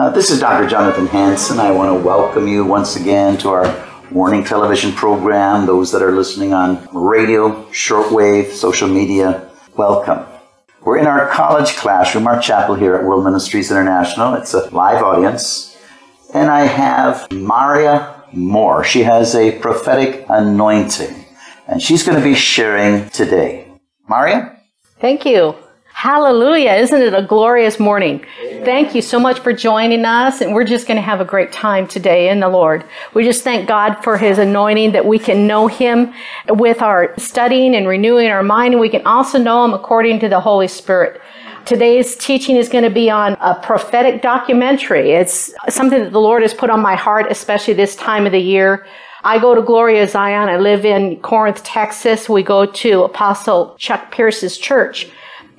Uh, this is Dr. Jonathan Hanson. I want to welcome you once again to our morning television program. Those that are listening on radio, shortwave, social media, welcome. We're in our college classroom, our chapel here at World Ministries International. It's a live audience. And I have Maria Moore. She has a prophetic anointing, and she's going to be sharing today. Maria? Thank you. Hallelujah. Isn't it a glorious morning? Thank you so much for joining us. And we're just going to have a great time today in the Lord. We just thank God for his anointing that we can know him with our studying and renewing our mind. And we can also know him according to the Holy Spirit. Today's teaching is going to be on a prophetic documentary. It's something that the Lord has put on my heart, especially this time of the year. I go to Glory of Zion. I live in Corinth, Texas. We go to Apostle Chuck Pierce's church.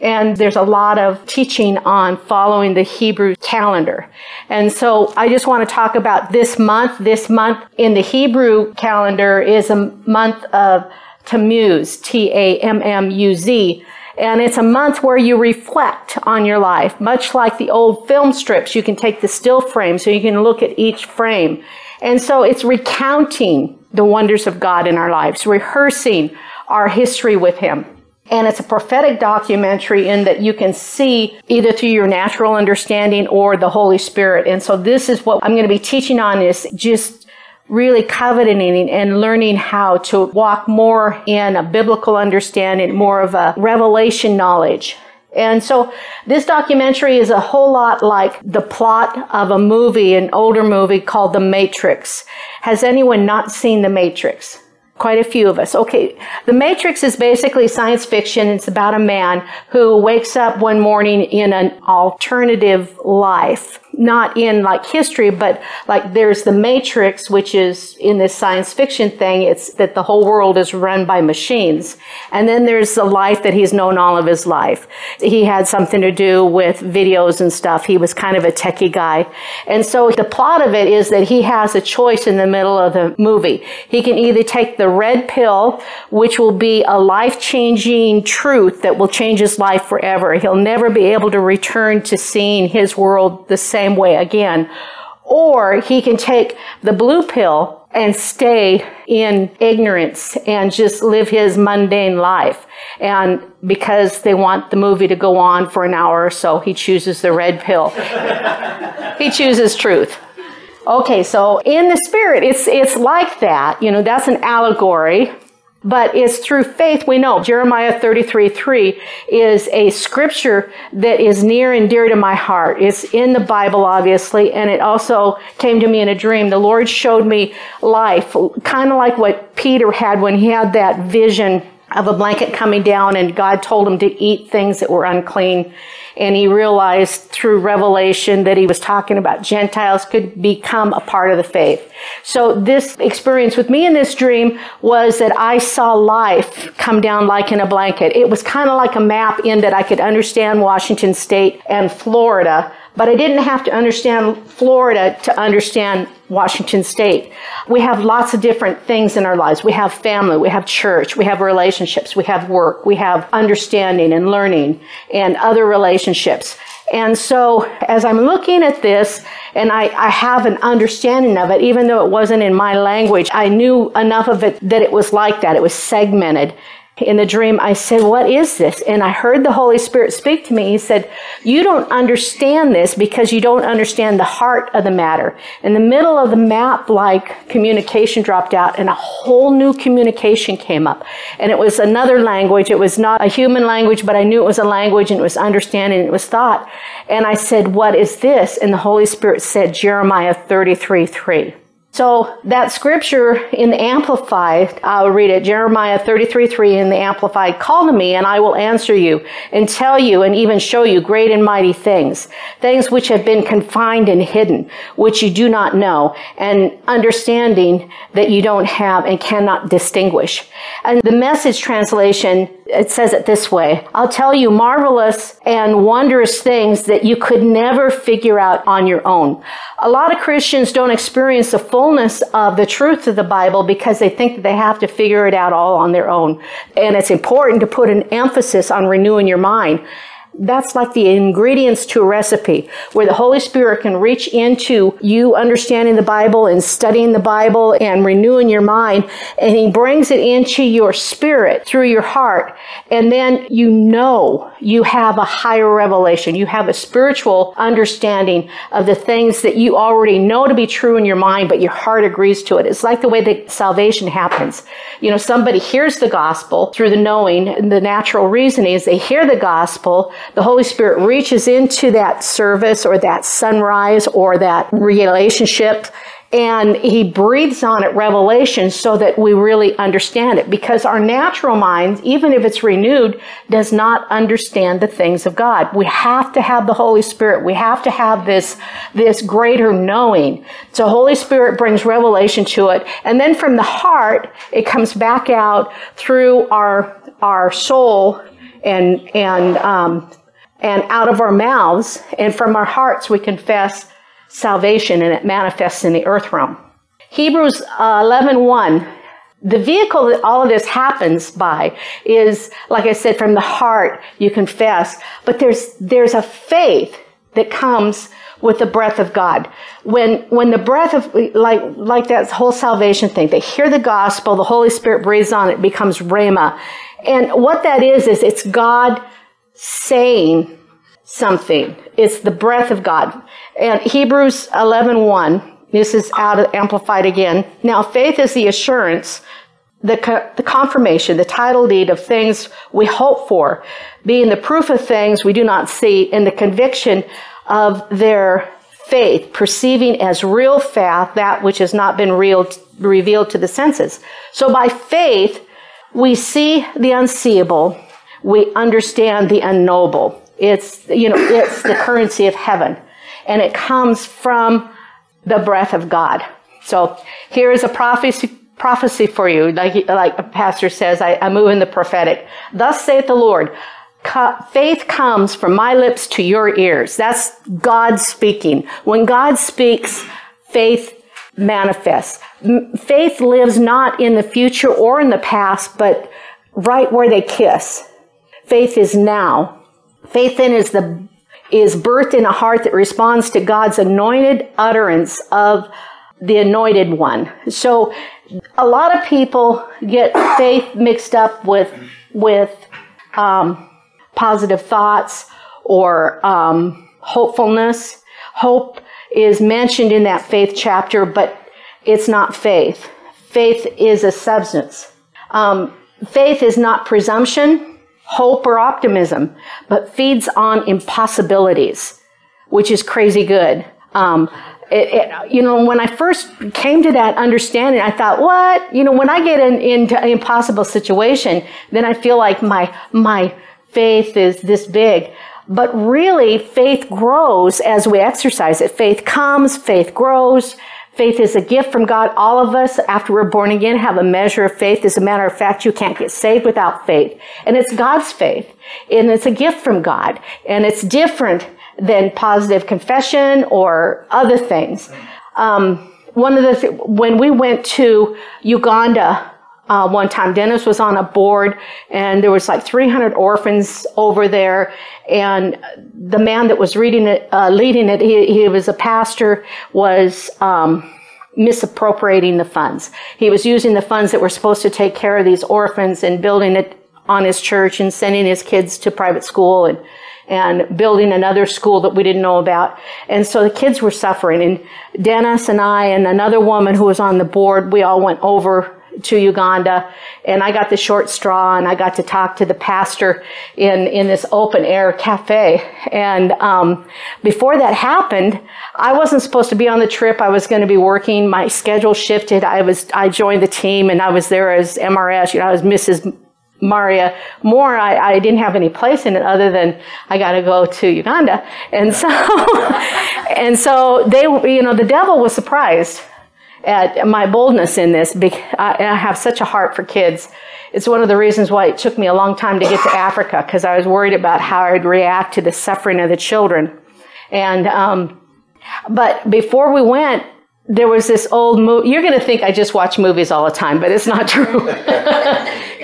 And there's a lot of teaching on following the Hebrew calendar. And so I just want to talk about this month. This month in the Hebrew calendar is a month of Tammuz, T-A-M-M-U-Z. And it's a month where you reflect on your life, much like the old film strips. You can take the still frame so you can look at each frame. And so it's recounting the wonders of God in our lives, rehearsing our history with Him. And it's a prophetic documentary in that you can see either through your natural understanding or the Holy Spirit. And so this is what I'm going to be teaching on is just really coveting and learning how to walk more in a biblical understanding, more of a revelation knowledge. And so this documentary is a whole lot like the plot of a movie, an older movie called The Matrix. Has anyone not seen The Matrix? Quite a few of us. Okay, The Matrix is basically science fiction. It's about a man who wakes up one morning in an alternative life not in like history, but like there's the Matrix, which is in this science fiction thing. It's that the whole world is run by machines. And then there's the life that he's known all of his life. He had something to do with videos and stuff. He was kind of a techie guy. And so the plot of it is that he has a choice in the middle of the movie. He can either take the red pill, which will be a life-changing truth that will change his life forever. He'll never be able to return to seeing his world the same same way again. Or he can take the blue pill and stay in ignorance and just live his mundane life. And because they want the movie to go on for an hour or so, he chooses the red pill. he chooses truth. Okay, so in the spirit, it's, it's like that. You know, that's an allegory. But it's through faith we know. Jeremiah 33, 3 is a scripture that is near and dear to my heart. It's in the Bible, obviously, and it also came to me in a dream. The Lord showed me life, kind of like what Peter had when he had that vision of a blanket coming down and God told him to eat things that were unclean. And he realized through revelation that he was talking about Gentiles could become a part of the faith. So this experience with me in this dream was that I saw life come down like in a blanket. It was kind of like a map in that I could understand Washington state and Florida but I didn't have to understand Florida to understand Washington State. We have lots of different things in our lives. We have family, we have church, we have relationships, we have work, we have understanding and learning and other relationships. And so as I'm looking at this and I, I, have an understanding of it, even though it wasn't in my language, I knew enough of it that it was like that. It was segmented in the dream, I said, What is this? And I heard the Holy Spirit speak to me. He said, You don't understand this because you don't understand the heart of the matter. In the middle of the map, like communication dropped out and a whole new communication came up. And it was another language. It was not a human language, but I knew it was a language and it was understanding, it was thought. And I said, What is this? And the Holy Spirit said, Jeremiah 33 3. So that scripture in the Amplified, I'll read it, Jeremiah 33, 3 in the Amplified, call to me and I will answer you and tell you and even show you great and mighty things, things which have been confined and hidden, which you do not know, and understanding that you don't have and cannot distinguish. And the message translation, it says it this way, I'll tell you marvelous and wondrous things that you could never figure out on your own. A lot of Christians don't experience the full fullness of the truth of the Bible because they think that they have to figure it out all on their own. And it's important to put an emphasis on renewing your mind. That's like the ingredients to a recipe where the Holy Spirit can reach into you understanding the Bible and studying the Bible and renewing your mind. And He brings it into your spirit through your heart. And then you know you have a higher revelation. You have a spiritual understanding of the things that you already know to be true in your mind, but your heart agrees to it. It's like the way that salvation happens. You know, somebody hears the gospel through the knowing and the natural reasoning is they hear the gospel the Holy Spirit reaches into that service or that sunrise or that relationship and he breathes on it revelation so that we really understand it. Because our natural minds even if it's renewed does not understand the things of god. We have to have the holy spirit. We have to have this this greater knowing. So holy spirit brings revelation to it and then from the heart it comes back out through our our soul and and um, and out of our mouths and from our hearts we confess salvation and it manifests in the earth realm. Hebrews uh, 11 1, the vehicle that all of this happens by is, like I said, from the heart you confess, but there's, there's a faith that comes with the breath of God. When, when the breath of, like, like that whole salvation thing, they hear the gospel, the Holy Spirit breathes on it, becomes Rhema. And what that is, is it's God saying something. It's the breath of God. And Hebrews 11:1, 1, this is out of amplified again. Now faith is the assurance, the, co- the confirmation, the title deed of things we hope for, being the proof of things we do not see, and the conviction of their faith, perceiving as real fact that which has not been real, revealed to the senses. So by faith, we see the unseeable, we understand the unknowable. It's, you know, it's the currency of heaven. And it comes from the breath of God. So here is a prophecy, prophecy for you. Like, like a pastor says, I, I move in the prophetic. Thus saith the Lord, faith comes from my lips to your ears. That's God speaking. When God speaks, faith manifests. Faith lives not in the future or in the past, but right where they kiss. Faith is now. Faith then is the is birthed in a heart that responds to God's anointed utterance of the anointed one. So a lot of people get faith mixed up with with um, positive thoughts or um, hopefulness. Hope is mentioned in that faith chapter, but it's not faith. Faith is a substance. Um, faith is not presumption, hope, or optimism, but feeds on impossibilities, which is crazy good. Um, it, it, you know, when I first came to that understanding, I thought, what? You know, when I get in, into an impossible situation, then I feel like my, my faith is this big. But really, faith grows as we exercise it. Faith comes, faith grows, Faith is a gift from God. All of us, after we're born again, have a measure of faith. As a matter of fact, you can't get saved without faith. And it's God's faith. And it's a gift from God. And it's different than positive confession or other things. Um, one of the, th- when we went to Uganda, uh, one time. Dennis was on a board and there was like 300 orphans over there. And the man that was reading it, uh, leading it, he, he, was a pastor, was, um, misappropriating the funds. He was using the funds that were supposed to take care of these orphans and building it on his church and sending his kids to private school and and building another school that we didn't know about. And so the kids were suffering. And Dennis and I and another woman who was on the board, we all went over to Uganda and I got the short straw and I got to talk to the pastor in, in this open air cafe. And, um, before that happened, I wasn't supposed to be on the trip. I was going to be working. My schedule shifted. I was, I joined the team and I was there as MRS. You know, I was Mrs. Maria Moore, I, I, didn't have any place in it other than I got to go to Uganda. And so, and so they, you know, the devil was surprised at my boldness in this. I have such a heart for kids. It's one of the reasons why it took me a long time to get to Africa because I was worried about how I'd react to the suffering of the children. And, um, but before we went, there was this old movie. You're going to think I just watch movies all the time, but it's not true.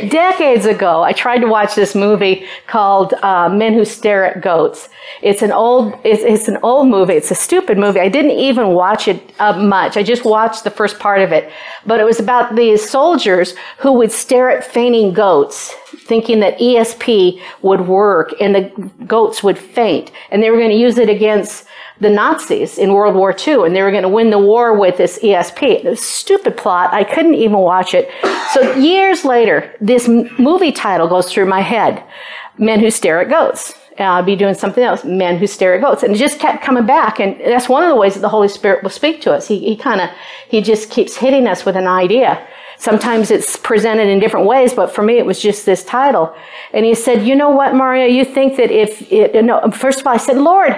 Decades ago, I tried to watch this movie called uh, Men Who Stare at Goats. It's an old, it's, it's, an old movie. It's a stupid movie. I didn't even watch it uh, much. I just watched the first part of it. But it was about these soldiers who would stare at fainting goats, thinking that ESP would work and the goats would faint. And they were going to use it against the Nazis in World War II, and they were going to win the war with this ESP. It was a stupid plot. I couldn't even watch it. So years later, this movie title goes through my head. Men Who Stare at Goats. I'll be doing something else. Men Who Stare at Goats. And it just kept coming back. And that's one of the ways that the Holy Spirit will speak to us. He, he kind of, he just keeps hitting us with an idea. Sometimes it's presented in different ways, but for me, it was just this title. And he said, you know what, Maria, you think that if, it, no, first of all, I said, Lord,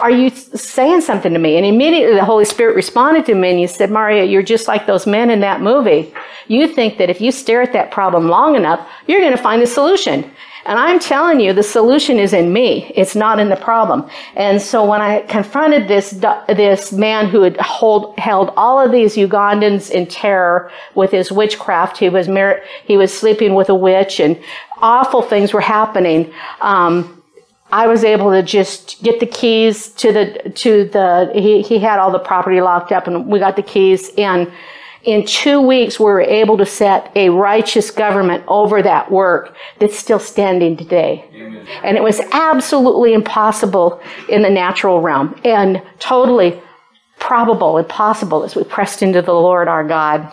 are you saying something to me? And immediately the Holy Spirit responded to me and he said, Maria, you're just like those men in that movie. You think that if you stare at that problem long enough, you're going to find a solution. And I'm telling you, the solution is in me. It's not in the problem. And so when I confronted this, this man who had hold, held all of these Ugandans in terror with his witchcraft, he was, mar- he was sleeping with a witch and awful things were happening. Um, I was able to just get the keys to the to the he he had all the property locked up and we got the keys and in two weeks we were able to set a righteous government over that work that's still standing today. Amen. And it was absolutely impossible in the natural realm and totally probable and possible as we pressed into the Lord our God.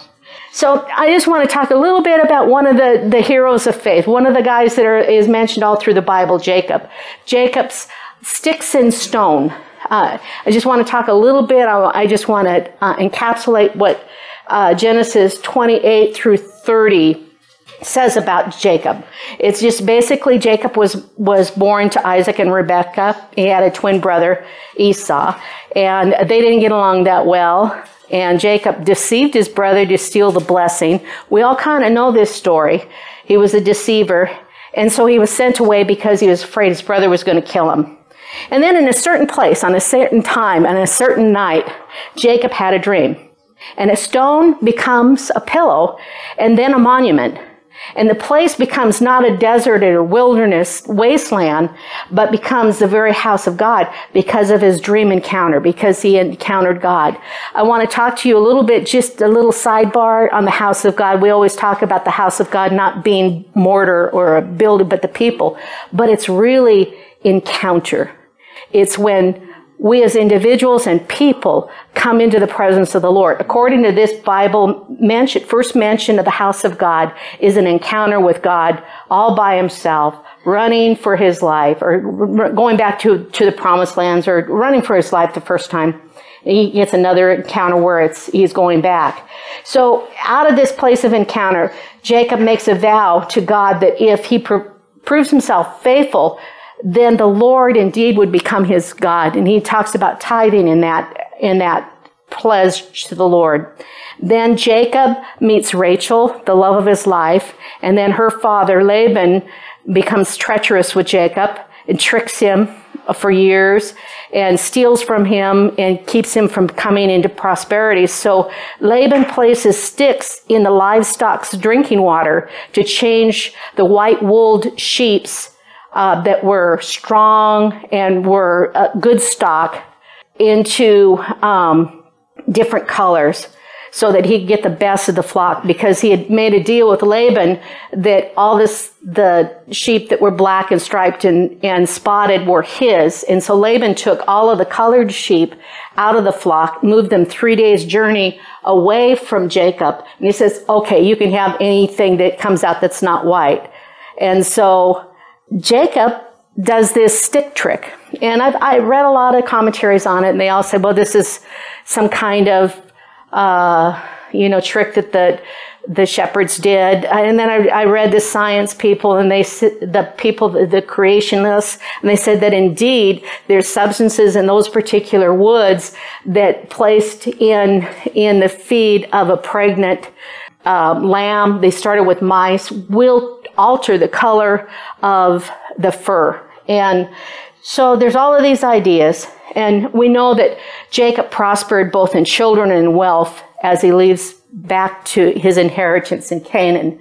So I just want to talk a little bit about one of the, the heroes of faith, one of the guys that are, is mentioned all through the Bible, Jacob. Jacob's sticks and stone. Uh, I just want to talk a little bit. I, I just want to uh, encapsulate what uh, Genesis 28 through 30 says about Jacob. It's just basically Jacob was was born to Isaac and Rebekah. He had a twin brother, Esau, and they didn't get along that well and Jacob deceived his brother to steal the blessing. We all kind of know this story. He was a deceiver, and so he was sent away because he was afraid his brother was going to kill him. And then in a certain place, on a certain time, on a certain night, Jacob had a dream. And a stone becomes a pillow and then a monument. And the place becomes not a desert or wilderness wasteland, but becomes the very house of God because of his dream encounter, because he encountered God. I want to talk to you a little bit, just a little sidebar on the house of God. We always talk about the house of God not being mortar or a building, but the people. But it's really encounter. It's when we as individuals and people come into the presence of the Lord. According to this Bible mention, first mention of the house of God is an encounter with God all by himself, running for his life or going back to, to the promised lands or running for his life the first time. He gets another encounter where it's, he's going back. So out of this place of encounter, Jacob makes a vow to God that if he pr- proves himself faithful, then the Lord indeed would become his God. And he talks about tithing in that, in that pledge to the Lord. Then Jacob meets Rachel, the love of his life, and then her father, Laban, becomes treacherous with Jacob and tricks him for years and steals from him and keeps him from coming into prosperity. So Laban places sticks in the livestock's drinking water to change the white wooled sheep's uh, that were strong and were uh, good stock into um, different colors so that he could get the best of the flock because he had made a deal with Laban that all this, the sheep that were black and striped and, and spotted were his. And so Laban took all of the colored sheep out of the flock, moved them three days journey away from Jacob. And he says, okay, you can have anything that comes out that's not white. And so Jacob does this stick trick. And I've, I read a lot of commentaries on it, and they all say, well, this is some kind of, uh, you know, trick that the, the shepherds did. And then I, I read the science people and they, the people, the creationists, and they said that indeed there's substances in those particular woods that placed in, in the feed of a pregnant uh, lamb, they started with mice, will alter the color of the fur. And so there's all of these ideas. And we know that Jacob prospered both in children and wealth as he leaves back to his inheritance in Canaan.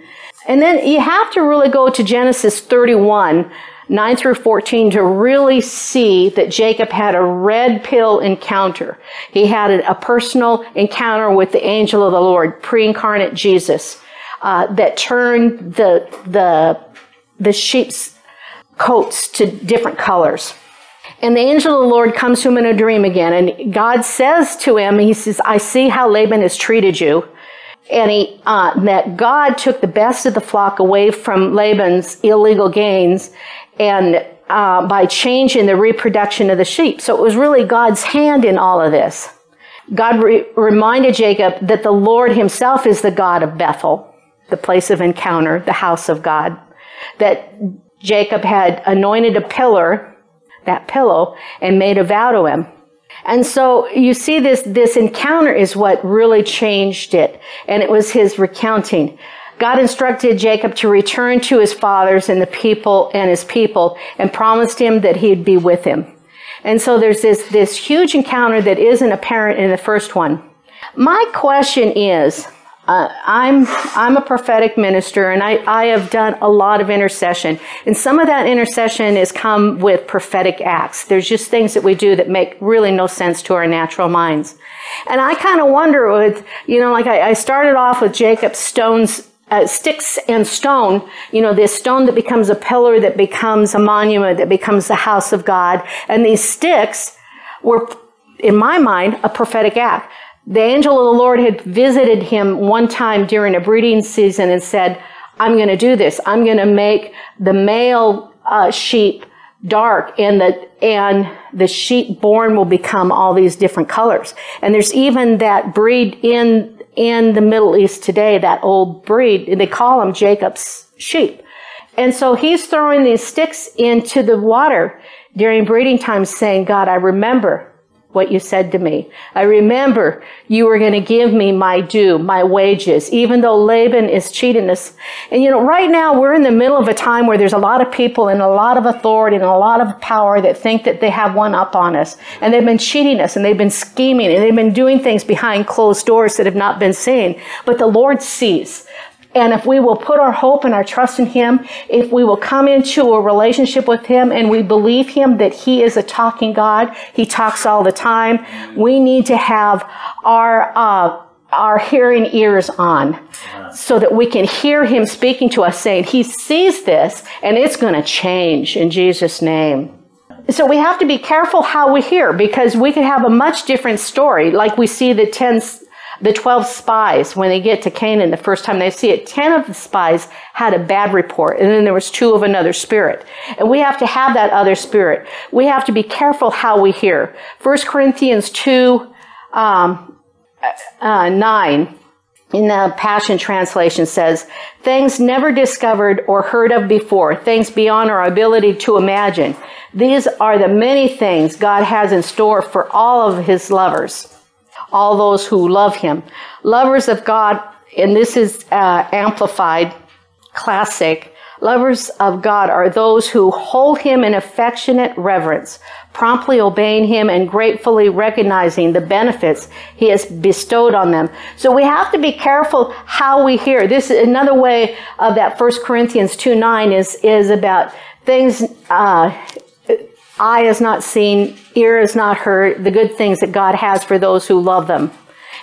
And then you have to really go to Genesis 31, 9 through 14 to really see that Jacob had a red pill encounter. He had a, personal encounter with the angel of the Lord, pre-incarnate Jesus, uh, that turned the, the, the sheep's coats to different colors. And the angel of the Lord comes to him in a dream again, and God says to him, He says, I see how Laban has treated you. And he, uh, that God took the best of the flock away from Laban's illegal gains and uh, by changing the reproduction of the sheep. So it was really God's hand in all of this. God re- reminded Jacob that the Lord himself is the God of Bethel, the place of encounter, the house of God. That Jacob had anointed a pillar, that pillow, and made a vow to him. And so you see this, this encounter is what really changed it. And it was his recounting. God instructed Jacob to return to his fathers and the people and his people and promised him that he'd be with him. And so there's this, this huge encounter that isn't apparent in the first one. My question is, uh, I'm I'm a prophetic minister, and I, I have done a lot of intercession, and some of that intercession has come with prophetic acts. There's just things that we do that make really no sense to our natural minds, and I kind of wonder with you know, like I, I started off with Jacob's stones uh, sticks and stone, you know, this stone that becomes a pillar, that becomes a monument, that becomes the house of God. And these sticks were, in my mind, a prophetic act. The angel of the Lord had visited him one time during a breeding season and said, I'm going to do this. I'm going to make the male uh, sheep dark and the and the sheep born will become all these different colors and there's even that breed in in the Middle East today, that old breed, they call them Jacob's sheep. And so he's throwing these sticks into the water during breeding time saying, God, I remember what you said to me. I remember you were going to give me my due, my wages, even though Laban is cheating us. And you know, right now we're in the middle of a time where there's a lot of people and a lot of authority and a lot of power that think that they have one up on us. And they've been cheating us and they've been scheming and they've been doing things behind closed doors that have not been seen. But the Lord sees. And if we will put our hope and our trust in Him, if we will come into a relationship with Him and we believe Him that He is a talking God, He talks all the time, we need to have our, uh, our hearing ears on so that we can hear Him speaking to us saying, He sees this and it's going to change in Jesus' name. So we have to be careful how we hear because we could have a much different story, like we see the 10 the 12 spies, when they get to Canaan the first time they see it, 10 of the spies had a bad report, and then there was two of another spirit. And we have to have that other spirit. We have to be careful how we hear. 1 Corinthians 2, um, uh, 9, in the Passion Translation says, things never discovered or heard of before, things beyond our ability to imagine. These are the many things God has in store for all of his lovers all those who love him. Lovers of God, and this is uh, amplified, classic. Lovers of God are those who hold him in affectionate reverence, promptly obeying him and gratefully recognizing the benefits he has bestowed on them. So we have to be careful how we hear. This is another way of that 1 Corinthians 2 9 is, is about things, uh, eye has not seen, ear has not heard the good things that God has for those who love them.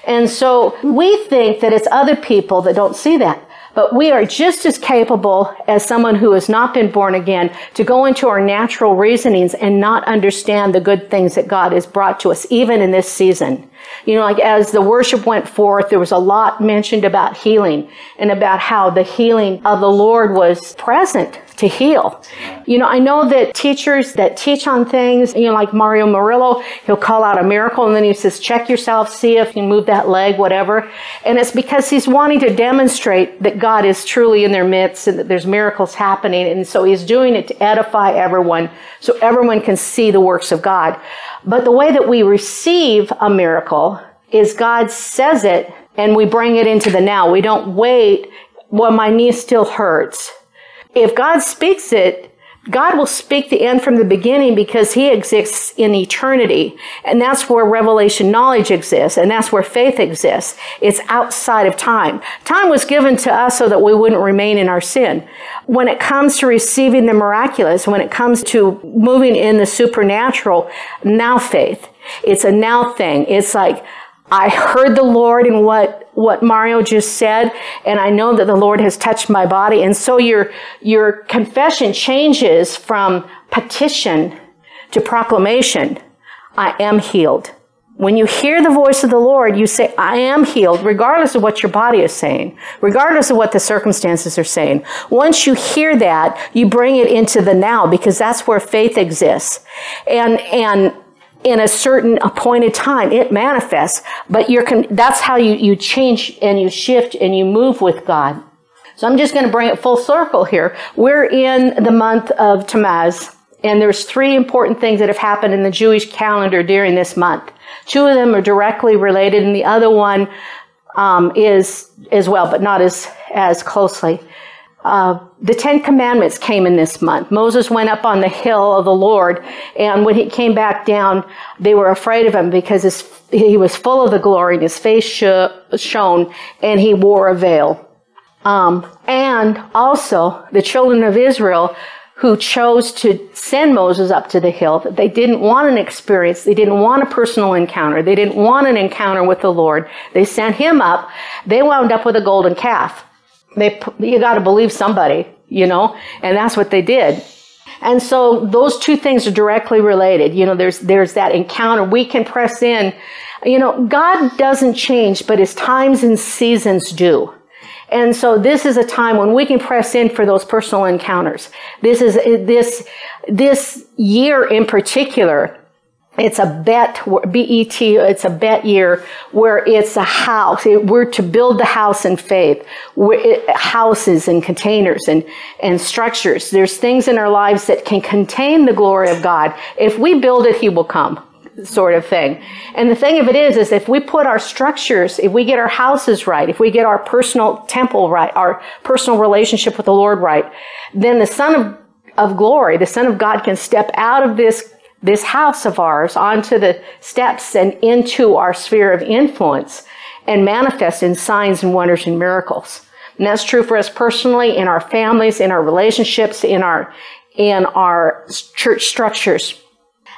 And so we think that it's other people that don't see that. But we are just as capable as someone who has not been born again to go into our natural reasonings and not understand the good things that God has brought to us, even in this season. You know, like as the worship went forth, there was a lot mentioned about healing and about how the healing of the Lord was present to heal. You know, I know that teachers that teach on things, you know, like Mario Murillo, he'll call out a miracle and then he says, check yourself, see if you move that leg, whatever. And it's because he's wanting to demonstrate that God is truly in their midst and that there's miracles happening. And so he's doing it to edify everyone so everyone can see the works of God. But the way that we receive a miracle is God says it and we bring it into the now. We don't wait, well, my knee still hurts if God speaks it, God will speak the end from the beginning because he exists in eternity. And that's where revelation knowledge exists. And that's where faith exists. It's outside of time. Time was given to us so that we wouldn't remain in our sin. When it comes to receiving the miraculous, when it comes to moving in the supernatural, now faith. It's a now thing. It's like, I heard the Lord in what, what Mario just said, and I know that the Lord has touched my body. And so your, your confession changes from petition to proclamation. I am healed. When you hear the voice of the Lord, you say, I am healed, regardless of what your body is saying, regardless of what the circumstances are saying. Once you hear that, you bring it into the now because that's where faith exists. And, and in a certain appointed time. It manifests, but you're con- that's how you, you change and you shift and you move with God. So I'm just going to bring it full circle here. We're in the month of Tammuz, and there's three important things that have happened in the Jewish calendar during this month. Two of them are directly related, and the other one um, is as well, but not as as closely. Uh, the Ten Commandments came in this month. Moses went up on the hill of the Lord, and when he came back down, they were afraid of him because his, he was full of the glory, and his face sh- shone, and he wore a veil. Um, and also, the children of Israel who chose to send Moses up to the hill, they didn't want an experience, they didn't want a personal encounter, they didn't want an encounter with the Lord. They sent him up. They wound up with a golden calf. They, you got to believe somebody, you know, and that's what they did. And so those two things are directly related. You know, there's, there's that encounter. We can press in. You know, God doesn't change, but his times and seasons do. And so this is a time when we can press in for those personal encounters. This is, this, this year in particular it's a bet, B-E-T, it's a bet year where it's a house. We're to build the house in faith. It, houses and containers and, and structures. There's things in our lives that can contain the glory of God. If we build it, He will come sort of thing. And the thing of it is, is if we put our structures, if we get our houses right, if we get our personal temple right, our personal relationship with the Lord right, then the Son of, of glory, the Son of God can step out of this this house of ours onto the steps and into our sphere of influence and manifest in signs and wonders and miracles. And that's true for us personally, in our families, in our relationships, in our, in our church structures.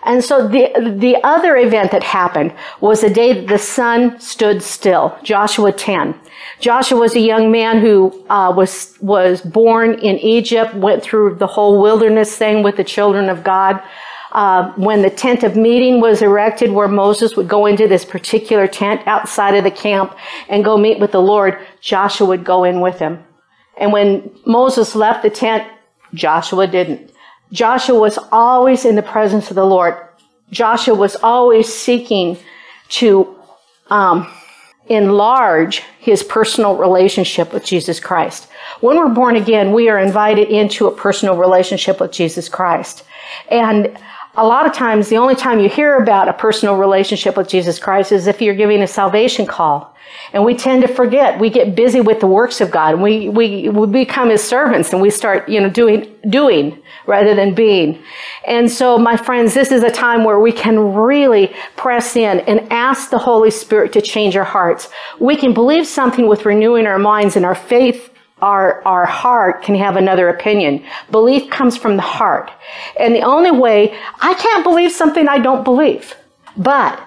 And so the, the other event that happened was the day that the sun stood still, Joshua 10. Joshua was a young man who uh, was, was born in Egypt, went through the whole wilderness thing with the children of God. Uh, when the tent of meeting was erected, where Moses would go into this particular tent outside of the camp and go meet with the Lord, Joshua would go in with him. And when Moses left the tent, Joshua didn't. Joshua was always in the presence of the Lord. Joshua was always seeking to um, enlarge his personal relationship with Jesus Christ. When we're born again, we are invited into a personal relationship with Jesus Christ. And a lot of times, the only time you hear about a personal relationship with Jesus Christ is if you're giving a salvation call. And we tend to forget. We get busy with the works of God. And we, we, we become his servants and we start, you know, doing, doing rather than being. And so, my friends, this is a time where we can really press in and ask the Holy Spirit to change our hearts. We can believe something with renewing our minds and our faith our, our heart can have another opinion. Belief comes from the heart. And the only way, I can't believe something I don't believe. But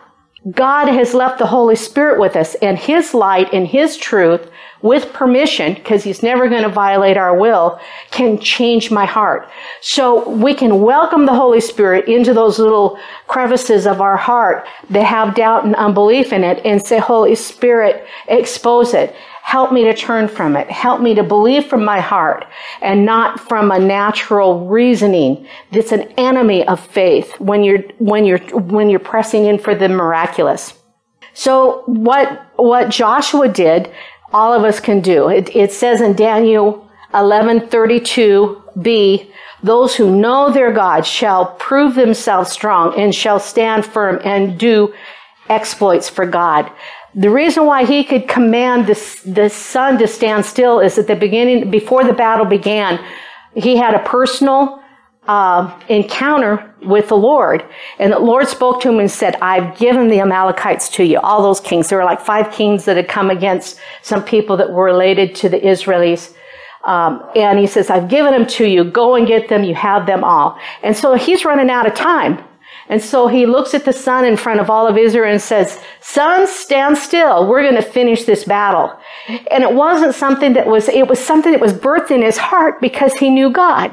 God has left the Holy Spirit with us and His light and His truth with permission, because He's never going to violate our will, can change my heart. So we can welcome the Holy Spirit into those little crevices of our heart that have doubt and unbelief in it and say, Holy Spirit, expose it. Help me to turn from it. Help me to believe from my heart and not from a natural reasoning that's an enemy of faith when you're, when you're, when you're pressing in for the miraculous. So what, what Joshua did, all of us can do. It, it says in Daniel 11:32b, those who know their God shall prove themselves strong and shall stand firm and do exploits for God. The reason why he could command the, the sun to stand still is at the beginning, before the battle began, he had a personal um, encounter with the Lord. And the Lord spoke to him and said, I've given the Amalekites to you, all those kings. There were like five kings that had come against some people that were related to the Israelis. Um, and he says, I've given them to you. Go and get them. You have them all. And so he's running out of time. And so he looks at the sun in front of all of Israel and says, Sun, stand still. We're going to finish this battle. And it wasn't something that was, it was something that was birthed in his heart because he knew God.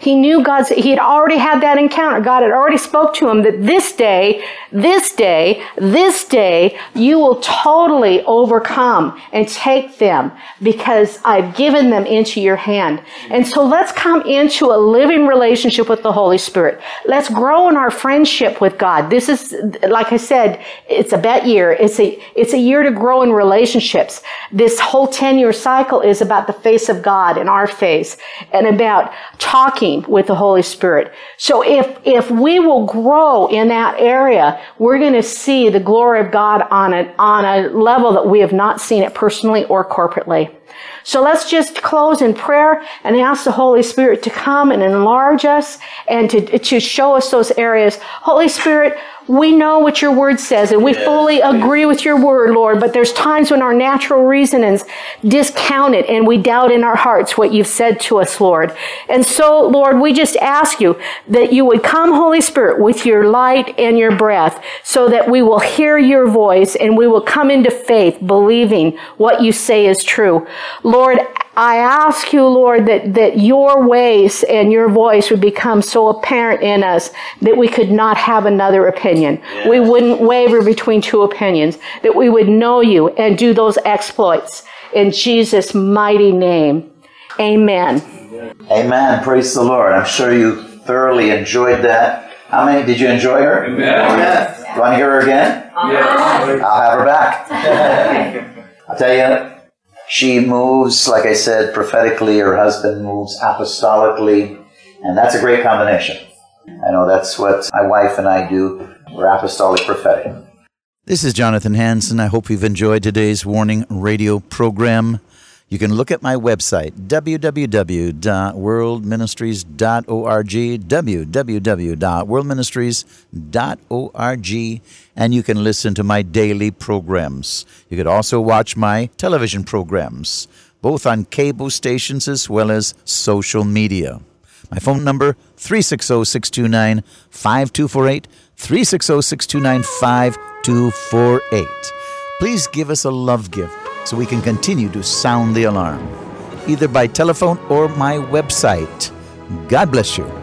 He knew God's, he had already had that encounter. God had already spoke to him that this day, this day, this day, you will totally overcome and take them because I've given them into your hand. And so let's come into a living relationship with the Holy Spirit. Let's grow in our friendship with God. This is, like I said, it's a bet year. It's a, it's a year to grow in relationships. This whole 10 year cycle is about the face of God in our face and about talking walking with the Holy Spirit. So if, if we will grow in that area, we're going to see the glory of God on a, on a level that we have not seen it personally or corporately. So let's just close in prayer and ask the Holy Spirit to come and enlarge us and to, to show us those areas. Holy Spirit, we know what your word says and we yes. fully agree with your word, Lord, but there's times when our natural reasonings discount it and we doubt in our hearts what you've said to us, Lord. And so, Lord, we just ask you that you would come, Holy Spirit, with your light and your breath so that we will hear your voice and we will come into faith believing what you say is true. Lord, I ask you, Lord, that, that your ways and your voice would become so apparent in us that we could not have another opinion. Yes. We wouldn't waver between two opinions, that we would know you and do those exploits. In Jesus' mighty name, amen. Amen. Praise the Lord. I'm sure you thoroughly enjoyed that. How many did you enjoy her? Amen. amen. You want to hear her again? Yes. I'll have her back. I'll tell you, she moves, like I said, prophetically. Her husband moves apostolically. And that's a great combination. I know that's what my wife and I do. We're apostolic prophetic. This is Jonathan Hanson. I hope you've enjoyed today's Warning Radio program. You can look at my website, www.worldministries.org, www.worldministries.org, and you can listen to my daily programs. You could also watch my television programs, both on cable stations as well as social media. My phone number, 360-629-5248, 360-629-5248. Please give us a love gift so we can continue to sound the alarm, either by telephone or my website. God bless you.